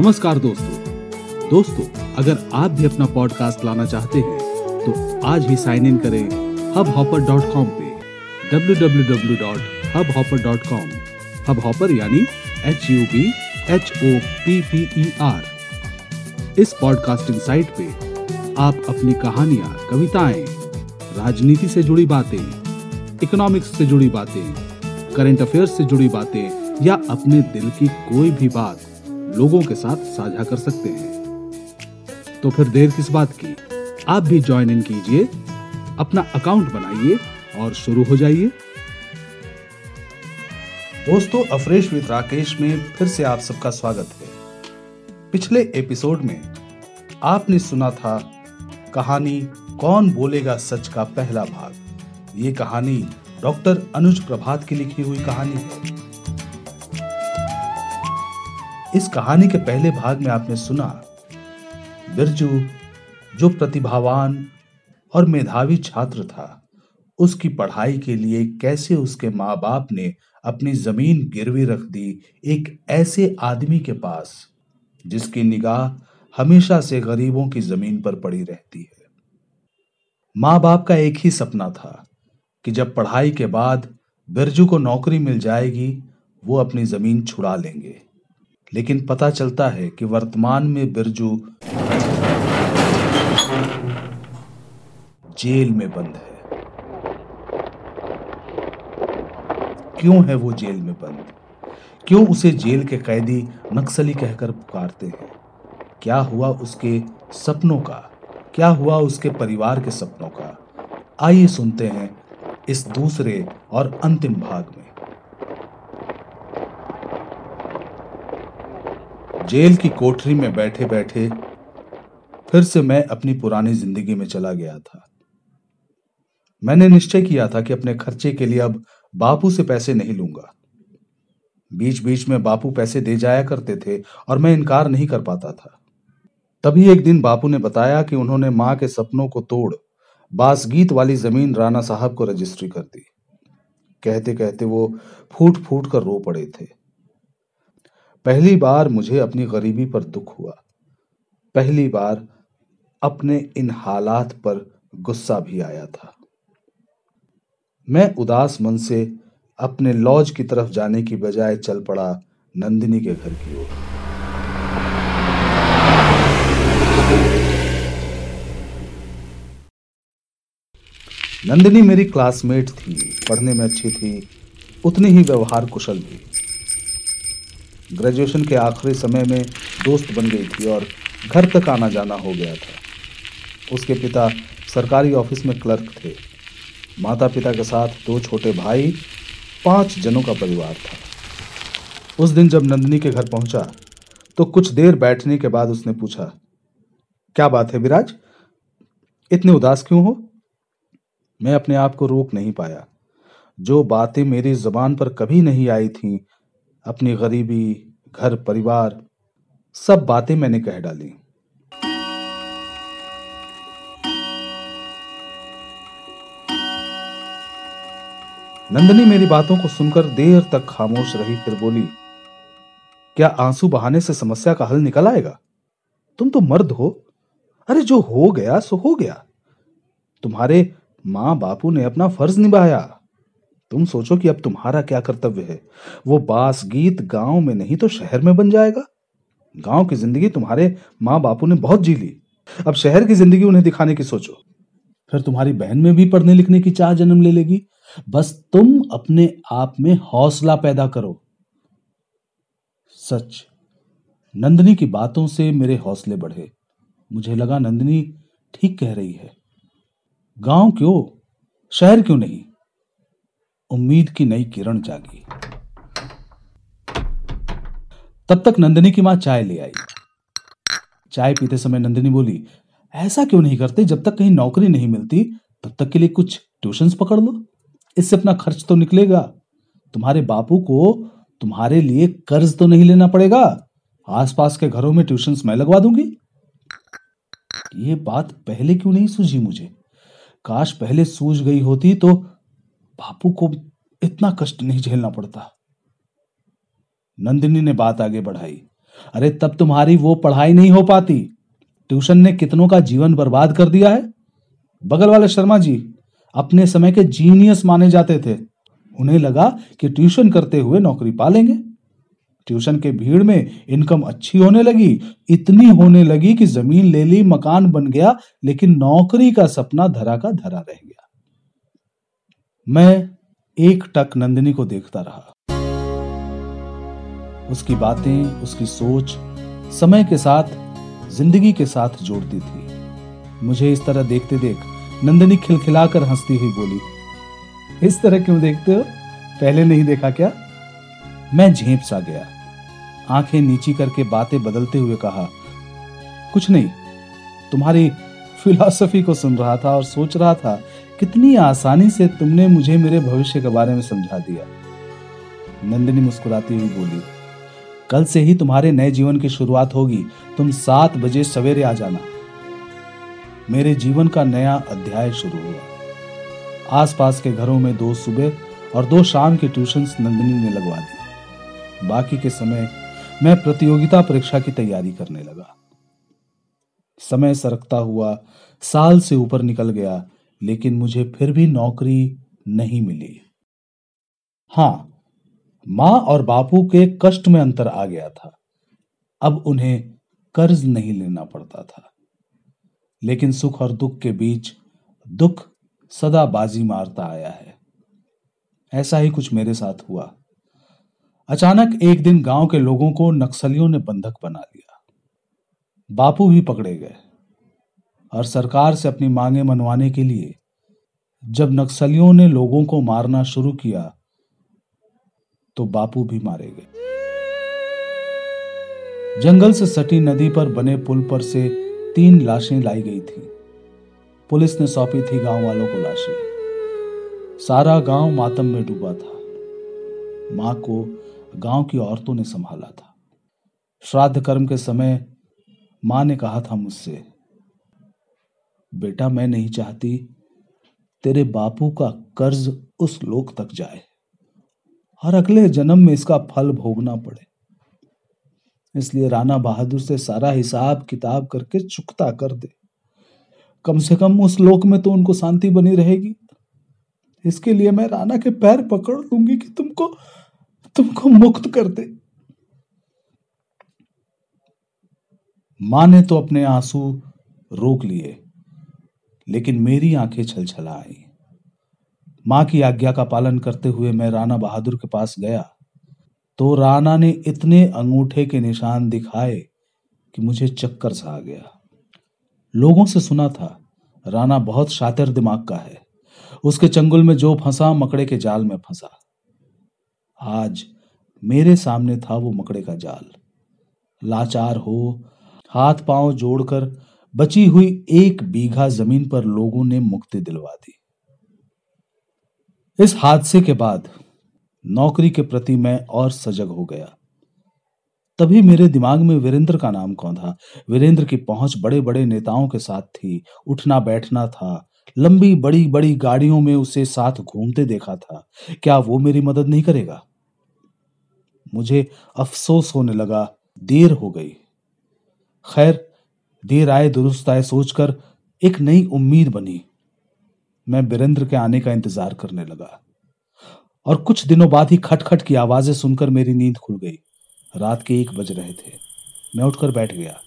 नमस्कार दोस्तों। दोस्तों, अगर आप भी अपना पॉडकास्ट लाना चाहते हैं तो आज ही साइन इन करें हब हॉपर डॉट कॉम पे www.hubhopper.com हब हॉपर यानी H U B H O P P E R इस पॉडकास्टिंग साइट पे आप अपनी कहानियाँ, कविताएँ, राजनीति से जुड़ी बातें इकोनॉमिक्स से जुड़ी बातें करंट अफेयर्स से जुड़ी बातें, या अपने दिल की कोई भी बात लोगों के साथ साझा कर सकते हैं। तो फिर देर किस बात की? आप भी ज्वाइन इन कीजिए, अपना अकाउंट बनाइए और शुरू हो जाइए। दोस्तों, अफ्रेश विद राकेश में फिर से आप सबका स्वागत है। पिछले एपिसोड में आपने सुना था कहानी कौन बोलेगा सच का पहला भाग। ये कहानी डॉक्टर अनुज प्रभात की लिखी हुई कहानी है। इस कहानी के पहले भाग में आपने सुना, बिरजू, जो प्रतिभावान और मेधावी छात्र था, उसकी पढ़ाई के लिए कैसे उसके माँ बाप ने अपनी ज़मीन गिरवी रख दी एक ऐसे आदमी के पास, जिसकी निगाह हमेशा से गरीबों की ज़मीन पर पड़ी रहती है। माँ बाप का एक ही सपना था कि जब पढ़ाई के बाद बिरजू को नौकरी मिल जाएगी, वो अपनी ज़मीन छुड़ा लेंगे। लेकिन पता चलता है कि वर्तमान में बिरजू जेल में बंद है। क्यों है वो जेल में बंद? क्यों उसे जेल के कैदी नक्सली कहकर पुकारते हैं? क्या हुआ उसके सपनों का? क्या हुआ उसके परिवार के सपनों का? आइए सुनते हैं इस दूसरे और अंतिम भाग में। जेल की कोठरी में बैठे बैठे फिर से मैं अपनी पुरानी ज़िंदगी में चला गया था। मैंने निश्चय किया था कि अपने खर्चे के लिए अब बापू से पैसे नहीं लूँगा। बीच बीच में बापू पैसे दे जाया करते थे और मैं इनकार नहीं कर पाता था। तभी एक दिन बापू ने बताया कि उन्होंने माँ के सपनों को तोड़ बासगीत वाली ज़मीन राणा साहब को रजिस्ट्री कर दी। कहते कहते वो फूट फूट कर रो पड़े थे। पहली बार मुझे अपनी गरीबी पर दुख हुआ। पहली बार अपने इन हालात पर गुस्सा भी आया था। मैं उदास मन से अपने लॉज की तरफ़ जाने की बजाय चल पड़ा नंदिनी के घर की ओर। नंदिनी मेरी क्लासमेट थी, पढ़ने में अच्छी थी, उतनी ही व्यवहार कुशल भी। ग्रेजुएशन के आखिरी समय में दोस्त बन गई थी और घर तक आना जाना हो गया था। उसके पिता सरकारी ऑफ़िस में क्लर्क थे। माता पिता के साथ दो छोटे भाई, पाँच जनों का परिवार था। उस दिन जब नंदिनी के घर पहुँचा तो कुछ देर बैठने के बाद उसने पूछा, क्या बात है विराज? इतने उदास क्यों हो? मैं अपने आप को रोक नहीं पाया। जो बातें मेरी जबान पर कभी नहीं आई थी अपनी गरीबी, घर, परिवार, सब बातें मैंने कह डाली। नंदनी मेरी बातों को सुनकर देर तक खामोश रही, फिर बोली, क्या आँसू बहाने से समस्या का हल निकल आएगा? तुम तो मर्द हो। अरे, जो हो गया, सो हो गया। तुम्हारे माँ बापू ने अपना फ़र्ज़ निभाया। तुम सोचो कि अब तुम्हारा क्या कर्तव्य है। वो बास गीत गाँव में नहीं तो शहर में बन जाएगा। गाँव की ज़िंदगी तुम्हारे माँ बापू ने बहुत जी ली। अब शहर की ज़िंदगी उन्हें दिखाने की सोचो। फिर तुम्हारी बहन में भी पढ़ने लिखने की चाह जन्म ले लेगी। बस तुम अपने आप में हौसला पैदा करो। सच, नंदनी की बातों से मेरे हौसले बढ़े। मुझे लगा नंदनी ठीक कह रही है। गाँव क्यों? शहर क्यों नहीं? उम्मीद की नई किरण जागी। तब तक नंदिनी की माँ चाय ले आई। चाय पीते समय नंदिनी बोली, ऐसा क्यों नहीं करते? जब तक कहीं नौकरी नहीं मिलती, तब तक के लिए कुछ ट्यूशंस पकड़ लो। इससे अपना खर्च तो निकलेगा। तुम्हारे बापू को तुम्हारे लिए कर्ज तो नहीं लेना पड़ेगा। आसपास के घरों में ट्यूशंस मैं लगवा दूँगी। ये बात पहले क्यों नहीं सूझी मुझे? काश पहले सूझ गई होती तो बापू को इतना कष्ट नहीं झेलना पड़ता। नंदिनी ने बात आगे बढ़ाई। अरे, तब तुम्हारी वो पढ़ाई नहीं हो पाती। ट्यूशन ने कितनों का जीवन बर्बाद कर दिया है? बगल वाले शर्मा जी, अपने समय के जीनियस माने जाते थे। उन्हें लगा कि ट्यूशन करते हुए नौकरी पा लेंगे ट्यूशन के भीड़ में इनकम अच्छी होने लगी, इतनी होने लगी कि ज़मीन ले ली, मकान बन गया, लेकिन नौकरी का सपना धरा का धरा रह गया। मैं एक टक नंदिनी को देखता रहा। उसकी बातें, उसकी सोच समय के साथ, ज़िंदगी के साथ जोड़ती थी। मुझे इस तरह देखते देख नंदिनी खिलखिलाकर हंसती हुई बोली, इस तरह क्यों देखते हो? पहले नहीं देखा क्या? मैं झेप सा गया। आँखें नीची करके बातें बदलते हुए कहा, कुछ नहीं, तुम्हारी फिलॉसफी को सुन रहा था और सोच रहा था कितनी आसानी से तुमने मुझे मेरे भविष्य के बारे में समझा दिया। नंदिनी मुस्कुराती हुई बोली, कल से ही तुम्हारे नए जीवन की शुरुआत होगी। तुम सात बजे सवेरे आ जाना। मेरे जीवन का नया अध्याय शुरू हुआ। आसपास के घरों में दो सुबह और दो शाम की ट्यूशंस नंदिनी ने लगवा दी। बाकी के समय मैं प्रतियोगिता परीक्षा की तैयारी करने लगा। समय सरकता हुआ, साल से ऊपर निकल गया। लेकिन मुझे फिर भी नौकरी नहीं मिली। हाँ, माँ और बापू के कष्ट में अंतर आ गया था। अब उन्हें कर्ज नहीं लेना पड़ता था। लेकिन सुख और दुख के बीच दुख सदा बाजी मारता आया है। ऐसा ही कुछ मेरे साथ हुआ। अचानक एक दिन गाँव के लोगों को नक्सलियों ने बंधक बना लिया। बापू भी पकड़े गए। और सरकार से अपनी मांगे मनवाने के लिए जब नक्सलियों ने लोगों को मारना शुरू किया तो बापू भी मारे गए। जंगल से सटी नदी पर बने पुल पर से तीन लाशें लाई गई थी। पुलिस ने सौंपी थी गाँव वालों को लाशें। सारा गाँव मातम में डूबा था। माँ को गाँव की औरतों ने संभाला था। श्राद्ध कर्म के समय माँ ने कहा था मुझसे बेटा मैं नहीं चाहती तेरे बापू का कर्ज उस लोक तक जाए। और अगले जन्म में इसका फल भोगना पड़े। इसलिए राणा बहादुर से सारा हिसाब किताब करके चुकता कर दे। कम से कम उस लोक में तो उनको शांति बनी रहेगी। इसके लिए मैं राणा के पैर पकड़ लूँगी कि तुमको तुमको मुक्त कर दे। माँ ने तो अपने आँसू रोक लिए। लेकिन मेरी आँखें छलछला आई माँ की आज्ञा का पालन करते हुए मैं राणा बहादुर के पास गया तो राणा ने इतने अंगूठे के निशान दिखाए कि मुझे चक्कर सा आ गया। लोगों से सुना था, राणा बहुत शातिर दिमाग का है। उसके चंगुल में जो फंसा, मकड़े के जाल में फंसा। आज मेरे सामने था वो मकड़े का जाल। लाचार हो हाथ पाँव जोड़कर बची हुई एक बीघा ज़मीन पर लोगों ने मुक्ति दिलवा दी। इस हादसे के बाद नौकरी के प्रति मैं और सजग हो गया। तभी मेरे दिमाग में वीरेंद्र का नाम कौन था? वीरेंद्र की पहुँच बड़े बड़े नेताओं के साथ थी। उठना बैठना था। लंबी बड़ी बड़ी गाड़ियों में उसे साथ घूमते देखा था। क्या वो मेरी मदद नहीं करेगा? मुझे अफसोस होने लगा। देर हो गई। खैर देर आए, दुरुस्त आए, सोचकर एक नई उम्मीद बनी। मैं बीरेंद्र के आने का इंतज़ार करने लगा। और कुछ दिनों बाद ही खटखट की आवाज़ें सुनकर मेरी नींद खुल गई। रात के एक बज रहे थे। मैं उठकर बैठ गया।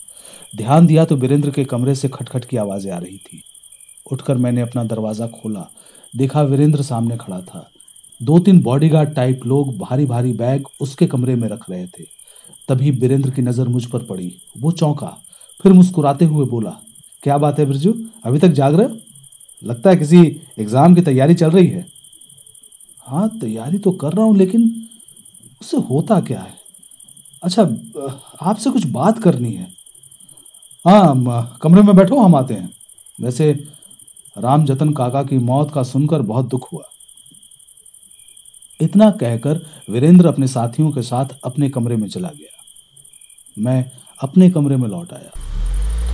ध्यान दिया तो बीरेंद्र के कमरे से खटखट की आवाज़ें आ रही थी। उठकर मैंने अपना दरवाज़ा खोला। देखा वीरेंद्र सामने खड़ा था। दो तीन बॉडीगार्ड टाइप लोग भारी भारी बैग उसके कमरे में रख रहे थे। तभी बीरेंद्र की नज़र मुझ पर पड़ी। वो चौंका। फिर मुस्कुराते हुए बोला, क्या बात है बिरजू? अभी तक जाग रहे लगता है किसी एग्ज़ाम की तैयारी चल रही है. हाँ तैयारी तो कर रहा हूँ, लेकिन उससे होता क्या है? अच्छा आपसे कुछ बात करनी है। हाँ कमरे में बैठो, हम आते हैं। वैसे राम जतन काका की मौत का सुनकर बहुत दुख हुआ। इतना कहकर वीरेंद्र अपने साथियों के साथ अपने कमरे में चला गया। मैं अपने कमरे में लौट आया।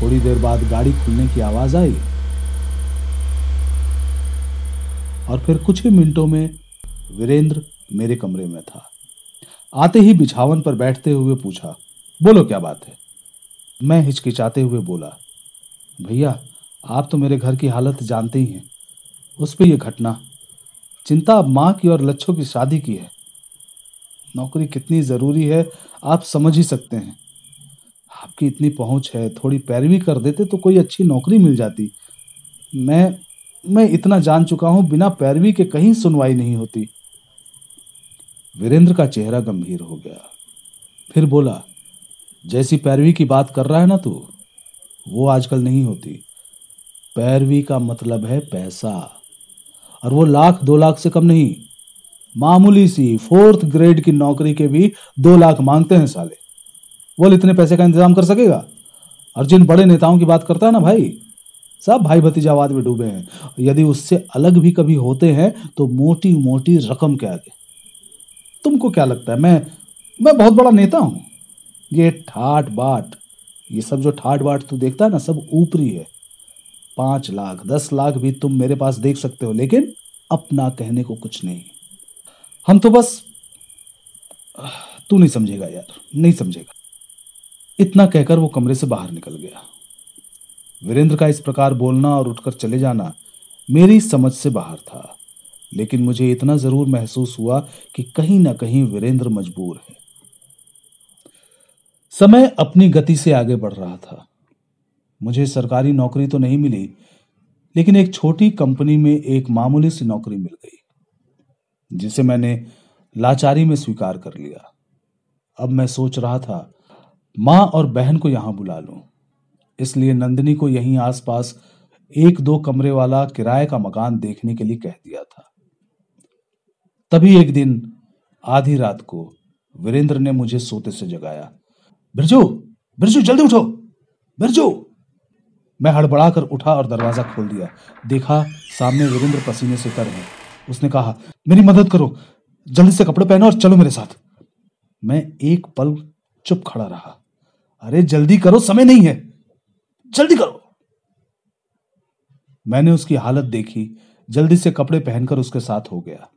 थोड़ी देर बाद गाड़ी खुलने की आवाज़ आई। और फिर कुछ ही मिनटों में वीरेंद्र मेरे कमरे में था। आते ही बिछावन पर बैठते हुए पूछा, बोलो, क्या बात है? मैं हिचकिचाते हुए बोला, भैया, आप तो मेरे घर की हालत जानते ही हैं। उस पर यह घटना, चिंता अब माँ की और लच्छों की शादी की है। नौकरी कितनी ज़रूरी है, आप समझ ही सकते हैं। आपकी इतनी पहुँच है, थोड़ी पैरवी कर देते तो कोई अच्छी नौकरी मिल जाती। मैं मैं इतना जान चुका हूँ, बिना पैरवी के कहीं सुनवाई नहीं होती। वीरेंद्र का चेहरा गंभीर हो गया। फिर बोला, जैसी पैरवी की बात कर रहा है ना तू, वो आजकल नहीं होती। पैरवी का मतलब है पैसा। और वो लाख, दो लाख से कम नहीं, मामूली सी फोर्थ ग्रेड की नौकरी के भी दो लाख मांगते हैं साले। वो इतने पैसे का इंतज़ाम कर सकेगा? और जिन बड़े नेताओं की बात करता है ना भाई। सब भाई भतीजावाद में डूबे हैं। यदि उससे अलग भी कभी होते हैं तो मोटी मोटी रकम के आगे। तुमको क्या लगता है? मैं मैं बहुत बड़ा नेता हूँ। ये ठाट बाट, ये सब जो ठाट बाट तू देखता है ना, सब ऊपरी है। पाँच लाख, दस लाख भी तुम मेरे पास देख सकते हो, लेकिन अपना कहने को कुछ नहीं। हम तो बस, तू नहीं समझेगा यार, नहीं समझेगा। इतना कहकर वो कमरे से बाहर निकल गया। वीरेंद्र का इस प्रकार बोलना और उठकर चले जाना मेरी समझ से बाहर था, लेकिन मुझे इतना ज़रूर महसूस हुआ कि कहीं ना कहीं वीरेंद्र मजबूर है। समय अपनी गति से आगे बढ़ रहा था। मुझे सरकारी नौकरी तो नहीं मिली, लेकिन एक छोटी कंपनी में एक मामूली सी नौकरी मिल गई, जिसे मैंने लाचारी में स्वीकार कर लिया। अब मैं सोच रहा था माँ और बहन को यहाँ बुला लूँ। इसलिए नंदिनी को यहीं आसपास एक दो कमरे वाला किराए का मकान देखने के लिए कह दिया था। तभी एक दिन आधी रात को वीरेंद्र ने मुझे सोते से जगाया, बिरजू बिरजू, जल्दी उठो, बिरजू! मैं हड़बड़ा कर उठा और दरवाज़ा खोल दिया। देखा सामने वीरेंद्र पसीने से तर है। उसने कहा, मेरी मदद करो, जल्दी से कपड़े पहनो और चलो मेरे साथ। मैं एक पल चुप खड़ा रहा। अरे जल्दी करो, समय नहीं है। जल्दी करो। मैंने उसकी हालत देखी, जल्दी से कपड़े पहनकर उसके साथ हो गया।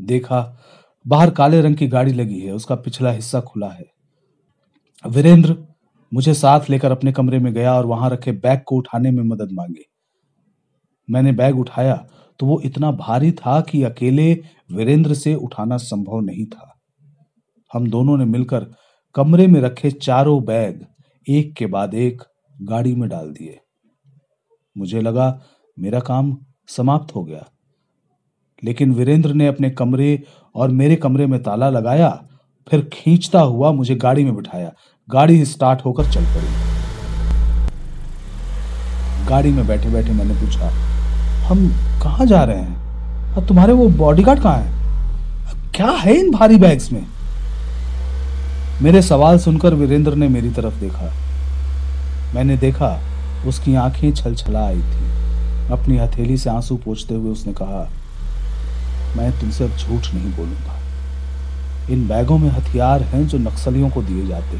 देखा, बाहर काले रंग की गाड़ी लगी है, उसका पिछला हिस्सा खुला है। वीरेंद्र मुझे साथ लेकर अपने कमरे में गया और वहाँ रखे बैग को उठाने में मदद मांगी। मैंने बैग उठाया तो वो इतना भारी था कि अकेले वीरेंद्र से उठाना संभव नहीं था। हम दोनों ने मिलकर कमरे में रखे चारों बैग एक के बाद एक गाड़ी में डाल दिए। मुझे लगा, मेरा काम समाप्त हो गया। लेकिन वीरेंद्र ने अपने कमरे और मेरे कमरे में ताला लगाया, फिर खींचता हुआ मुझे गाड़ी में बिठाया। गाड़ी स्टार्ट होकर चल पड़ी। गाड़ी में बैठे बैठे मैंने पूछा, हम कहा जा रहे हैं? और तुम्हारे वो बॉडीगार्ड कहाँ है? क्या है इन भारी बैग्स में? मेरे सवाल सुनकर वीरेंद्र ने मेरी तरफ़ देखा। मैंने देखा, उसकी आँखें छल छला आई थी। अपनी हथेली से आँसू पोछते हुए उसने कहा, मैं तुमसे अब झूठ नहीं बोलूँगा। इन बैगों में हथियार हैं जो नक्सलियों को दिए जाते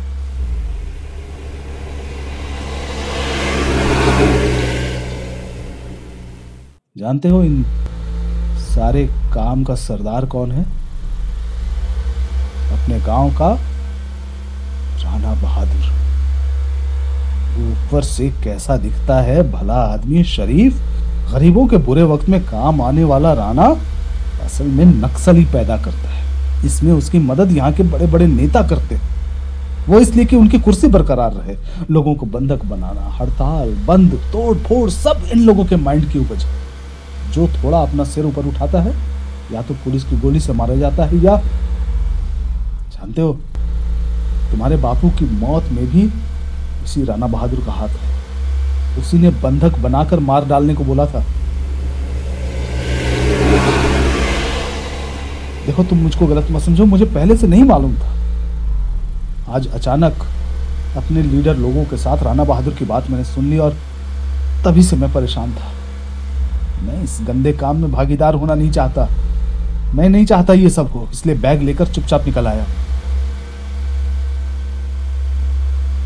जानते हो इन सारे काम का सरदार कौन है? अपने गाँव का राणा बहादुर। ऊपर से कैसा दिखता है भला आदमी शरीफ? गरीबों के बुरे वक्त में काम आने वाला राणा असल में नक्सली पैदा करता है। इसमें उसकी मदद यहाँ के बड़े बड़े नेता करते हैं। वो इसलिए कि उनकी कुर्सी बरकरार रहे, लोगों को बंधक बनाना, हड़ताल, बंद तोड़ फोड़ सब इन लोगों के माइंड की उपज। जो थोड़ा अपना सिर ऊपर उठाता है, या तो पुलिस की गोली से मारा जाता है या, जानते हो? तुम्हारे बापू की मौत में भी इसी राणा बहादुर का हाथ है। उसी ने बंधक बनाकर मार डालने को बोला था। देखो, तुम मुझको गलत मत समझो। मुझे पहले से नहीं मालूम था। आज अचानक अपने लीडर लोगों के साथ राणा बहादुर की बात मैंने सुन ली और तभी से मैं परेशान था। मैं इस गंदे काम में भागीदार होना नहीं चाहता। मैं नहीं चाहता ये सब हो। इसलिए बैग लेकर चुपचाप निकल आया।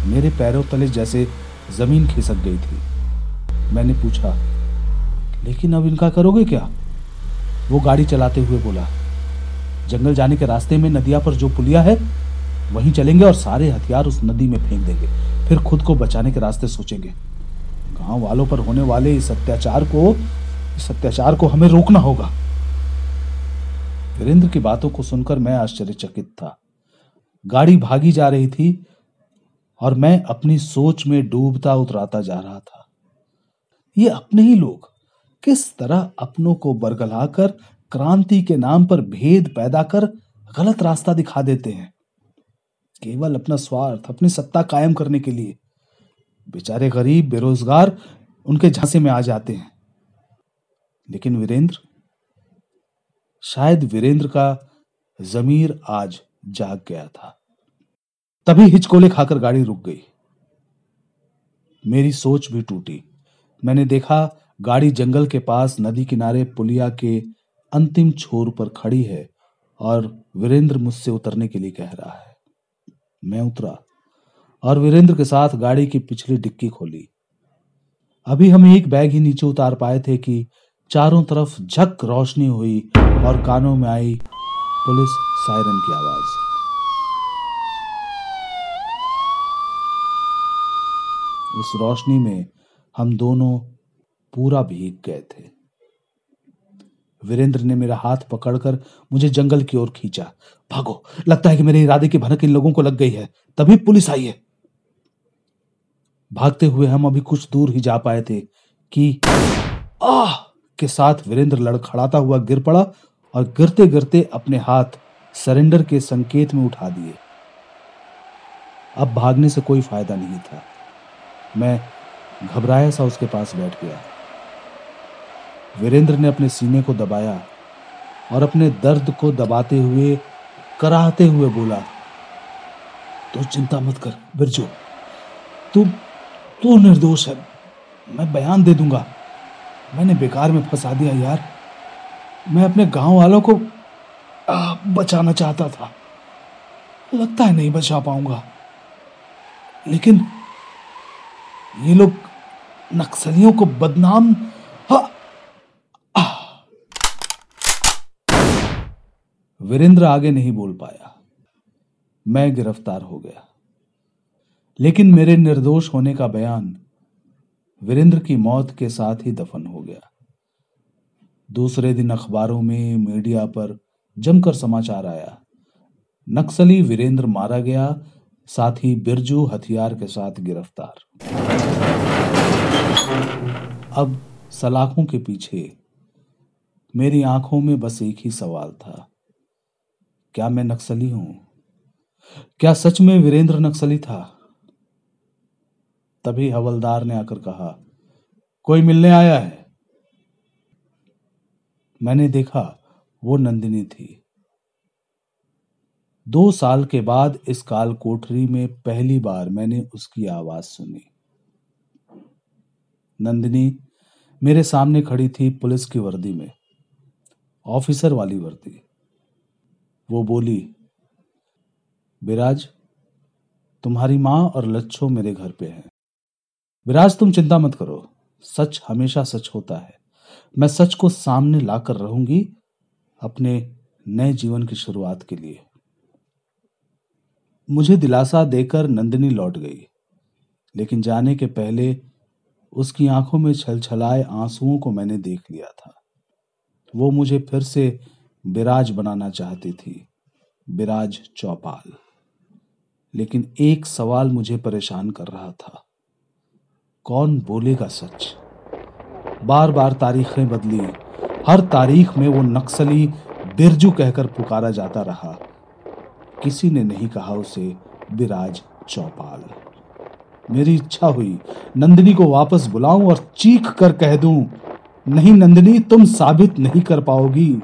मेरे पैरों तले जैसे ज़मीन खिसक गई थी। मैंने पूछा, लेकिन अब इनका करोगे क्या? वो गाड़ी चलाते हुए बोला, जंगल जाने के रास्ते में नदिया पर जो पुलिया है, वहीं चलेंगे और सारे हथियार उस नदी में फेंक देंगे। फिर खुद को बचाने के रास्ते सोचेंगे। गाँव वालों पर होने वाले इस अत्याचार को, इस अत्याचार को हमें रोकना होगा। वीरेंद्र की बातों को सुनकर मैं आश्चर्यचकित था। गाड़ी भागी जा रही थी और मैं अपनी सोच में डूबता उतराता जा रहा था। ये अपने ही लोग किस तरह अपनों को बरगलाकर क्रांति के नाम पर भेद पैदा कर गलत रास्ता दिखा देते हैं? केवल अपना स्वार्थ, अपनी सत्ता कायम करने के लिए बेचारे गरीब, बेरोजगार उनके झांसे में आ जाते हैं। लेकिन वीरेंद्र? शायद वीरेंद्र का जमीर आज जाग गया था। तभी हिचकोले खाकर गाड़ी रुक गई। मेरी सोच भी टूटी। मैंने देखा गाड़ी जंगल के पास नदी किनारे पुलिया के अंतिम छोर पर खड़ी है और वीरेंद्र मुझसे उतरने के लिए कह रहा है। मैं उतरा और वीरेंद्र के साथ गाड़ी की पिछली डिक्की खोली। अभी हम एक बैग ही नीचे उतार पाए थे कि चारों तरफ़ झक रोशनी हुई और कानों में आई पुलिस सायरन की आवाज़। उस रोशनी में हम दोनों पूरा भीग गए थे। वीरेंद्र ने मेरा हाथ पकड़कर मुझे जंगल की ओर खींचा। भागो, लगता है कि मेरे इरादे की भनक इन लोगों को लग गई है। तभी पुलिस आई है। भागते हुए हम अभी कुछ दूर ही जा पाए थे कि आह, के साथ वीरेंद्र लड़खड़ाता हुआ गिर पड़ा और गिरते गिरते अपने हाथ सरेंडर के संकेत में उठा दिए। अब भागने से कोई फ़ायदा नहीं था। मैं घबराया सा उसके पास बैठ गया। वीरेंद्र ने अपने सीने को दबाया और अपने दर्द को दबाते हुए, कराहते हुए बोला तो चिंता मत कर, बिरजू। तू तू निर्दोष है। मैं बयान दे दूँगा। मैंने बेकार में फंसा दिया यार। मैं अपने गाँव वालों को बचाना चाहता था। लगता है नहीं बचा पाऊँगा। लेकिन ये लोग नक्सलियों को बदनाम वीरेंद्र आगे नहीं बोल पाया। मैं गिरफ़्तार हो गया। लेकिन मेरे निर्दोष होने का बयान वीरेंद्र की मौत के साथ ही दफन हो गया। दूसरे दिन अखबारों में, मीडिया पर जमकर समाचार आया। नक्सली वीरेंद्र मारा गया साथ ही बिरजू हथियार के साथ गिरफ़्तार। अब सलाखों के पीछे मेरी आँखों में बस एक ही सवाल था, क्या मैं नक्सली हूँ? क्या सच में वीरेंद्र नक्सली था? तभी हवलदार ने आकर कहा, कोई मिलने आया है? मैंने देखा, वो नंदिनी थी। दो साल के बाद इस काल कोठरी में पहली बार मैंने उसकी आवाज़ सुनी। नंदिनी मेरे सामने खड़ी थी पुलिस की वर्दी में, ऑफिसर वाली वर्दी। वो बोली विराज तुम्हारी माँ और लच्छो मेरे घर पे हैं। विराज तुम चिंता मत करो। सच हमेशा सच होता है। मैं सच को सामने लाकर रहूँगी अपने नए जीवन की शुरुआत के लिए। मुझे दिलासा देकर नंदिनी लौट गई, लेकिन जाने के पहले उसकी आँखों में छलछलाए आंसुओं को मैंने देख लिया था। वो मुझे फिर से बिराज बनाना चाहती थी, बिराज चौपाल। लेकिन एक सवाल मुझे परेशान कर रहा था, कौन बोलेगा सच? बार बार तारीखें बदली, हर तारीख में वो नक्सली बिरजू कहकर पुकारा जाता रहा। किसी ने नहीं कहा उसे विराज चौपाल। मेरी इच्छा हुई, नंदिनी को वापस बुलाऊं और चीख कर कह दूँ, नहीं नंदिनी, तुम साबित नहीं कर पाओगी।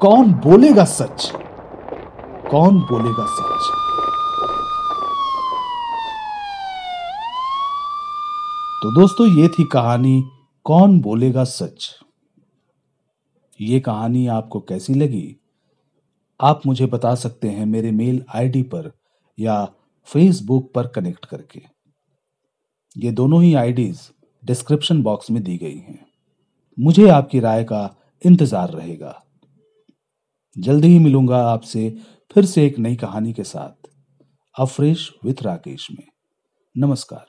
कौन बोलेगा सच? कौन बोलेगा सच? तो दोस्तों, ये थी कहानी, कौन बोलेगा सच? ये कहानी आपको कैसी लगी? आप मुझे बता सकते हैं मेरे मेल आईडी पर या फेसबुक पर कनेक्ट करके। ये दोनों ही आईडीज डिस्क्रिप्शन बॉक्स में दी गई हैं। मुझे आपकी राय का इंतज़ार रहेगा। जल्दी ही मिलूँगा आपसे फिर से एक नई कहानी के साथ। अफ्रेश विथ राकेश में। नमस्कार।